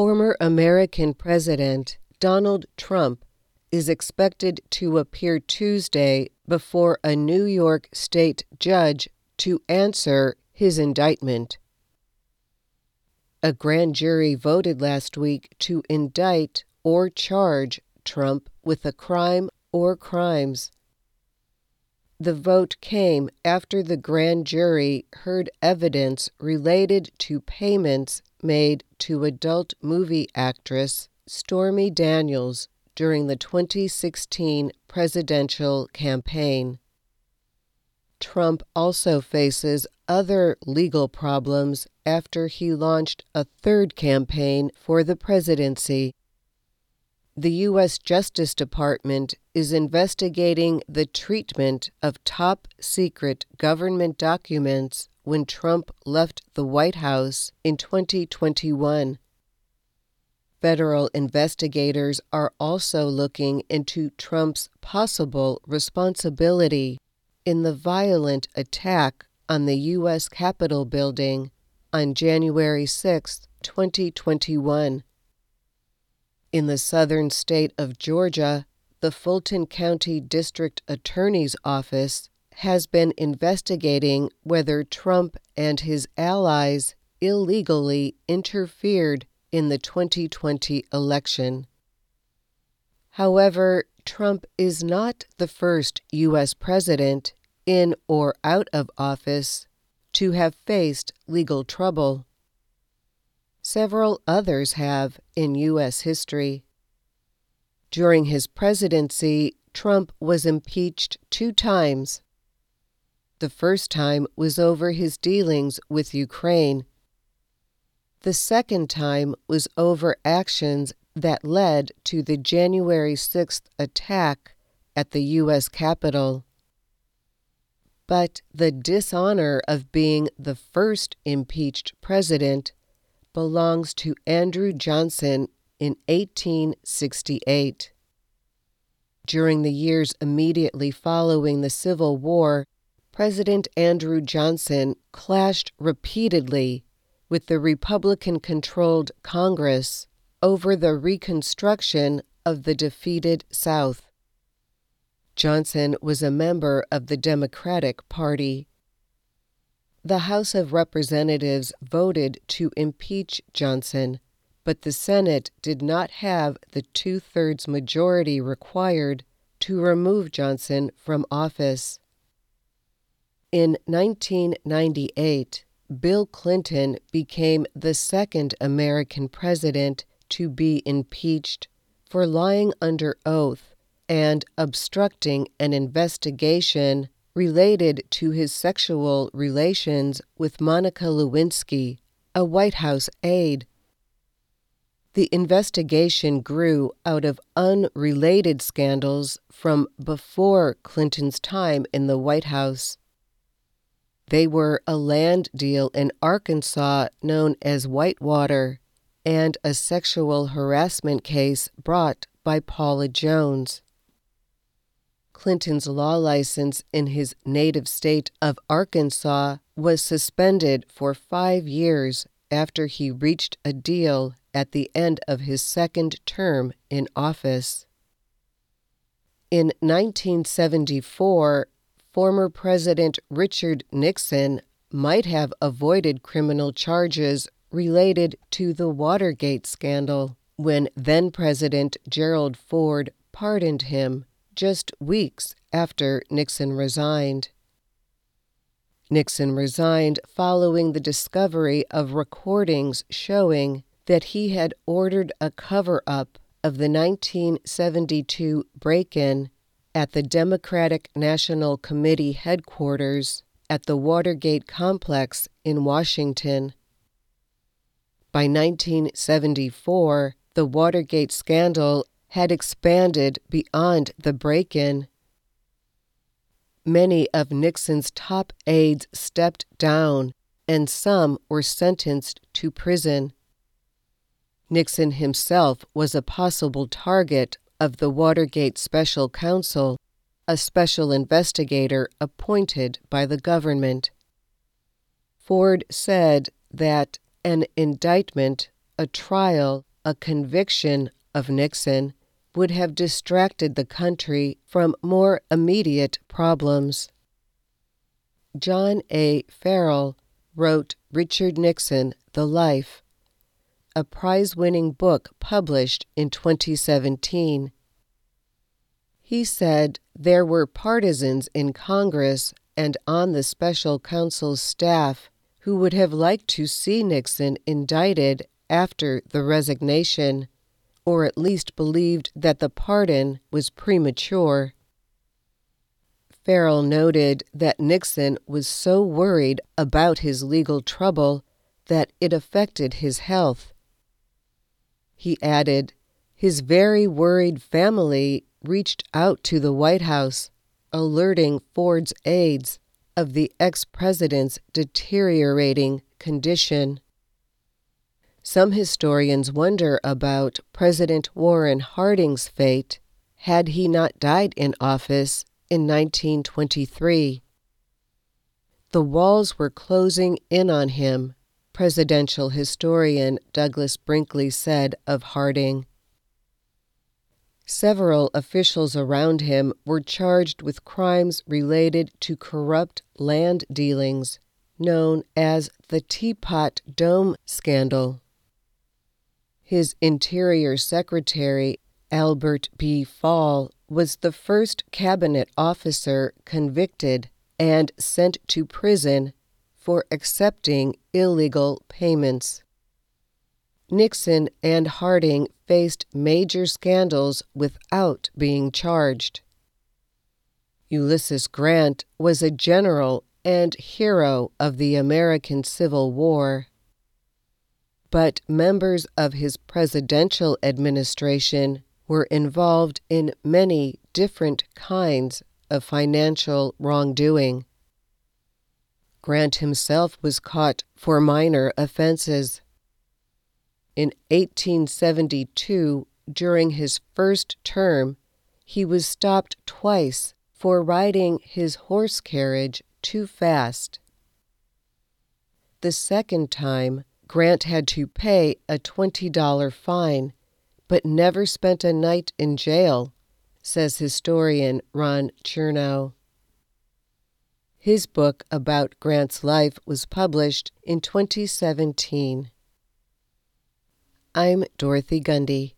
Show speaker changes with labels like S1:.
S1: Former American President Donald Trump is expected to appear Tuesday before a New York state judge to answer his indictment. A grand jury voted last week to indict or charge Trump with a crime or crimes. The vote came after the grand jury heard evidence related to payments made to adult movie actress Stormy Daniels during the 2016 presidential campaign. Trump also faces other legal problems after he launched a third campaign for the presidency. The U.S. Justice Department is investigating the treatment of top secret government documents when Trump left the White House in 2021. Federal investigators are also looking into Trump's possible responsibility in the violent attack on the U.S. Capitol building on January 6, 2021. In the southern state of Georgia, the Fulton County District Attorney's Office has been investigating whether Trump and his allies illegally interfered in the 2020 election. However, Trump is not the first U.S. president, in or out of office, to have faced legal trouble. Several others have in U.S. history. During his presidency, Trump was impeached two times. The first time was over his dealings with Ukraine. The second time was over actions that led to the January 6th attack at the U.S. Capitol. But the dishonor of being the first impeached president belongs to Andrew Johnson in 1868. During the years immediately following the Civil War, President Andrew Johnson clashed repeatedly with the Republican controlled Congress over the reconstruction of the defeated South. Johnson was a member of the Democratic Party. The House of Representatives voted to impeach Johnson, but the Senate did not have the two thirds majority required to remove Johnson from office. In 1998, Bill Clinton became the second American president to be impeached for lying under oath and obstructing an investigation related to his sexual relations with Monica Lewinsky, a White House aide. The investigation grew out of unrelated scandals from before Clinton's time in the White House. They were a land deal in Arkansas known as Whitewater and a sexual harassment case brought by Paula Jones. Clinton's law license in his native state of Arkansas was suspended for five years after he reached a deal at the end of his second term in office. In 1974, former President Richard Nixon might have avoided criminal charges related to the Watergate scandal when then President Gerald Ford pardoned him just weeks after Nixon resigned. Nixon resigned following the discovery of recordings showing that he had ordered a cover up of the 1972 break in at the Democratic National Committee headquarters at the Watergate complex in Washington. By 1974, the Watergate scandal had expanded beyond the break in. Many of Nixon's top aides stepped down, and some were sentenced to prison. Nixon himself was a possible target of the Watergate Special Counsel, a special investigator appointed by the government. Ford said that an indictment, a trial, a conviction of Nixon would have distracted the country from more immediate problems. John A. Farrell wrote Richard Nixon, The Life, a prize winning book published in 2017. He said there were partisans in Congress and on the special counsel's staff who would have liked to see Nixon indicted after the resignation, or at least believed that the pardon was premature. Farrell noted that Nixon was so worried about his legal trouble that it affected his health. He added, his very worried family reached out to the White House, alerting Ford's aides of the ex president's deteriorating condition. Some historians wonder about President Warren Harding's fate had he not died in office in 1923. The walls were closing in on him, presidential historian Douglas Brinkley said of Harding. Several officials around him were charged with crimes related to corrupt land dealings, known as the Teapot Dome scandal. His Interior Secretary, Albert B. Fall, was the first cabinet officer convicted and sent to prison for accepting illegal payments. Nixon and Harding faced major scandals without being charged. Ulysses Grant was a general and hero of the American Civil War. But members of his presidential administration were involved in many different kinds of financial wrongdoing. Grant himself was caught for minor offenses. In 1872, during his first term, he was stopped twice for riding his horse carriage too fast. The second time, Grant had to pay a $20 fine, but never spent a night in jail, says historian Ron Chernow. His book about Grant's life was published in 2017. I'm Dorothy Gundy.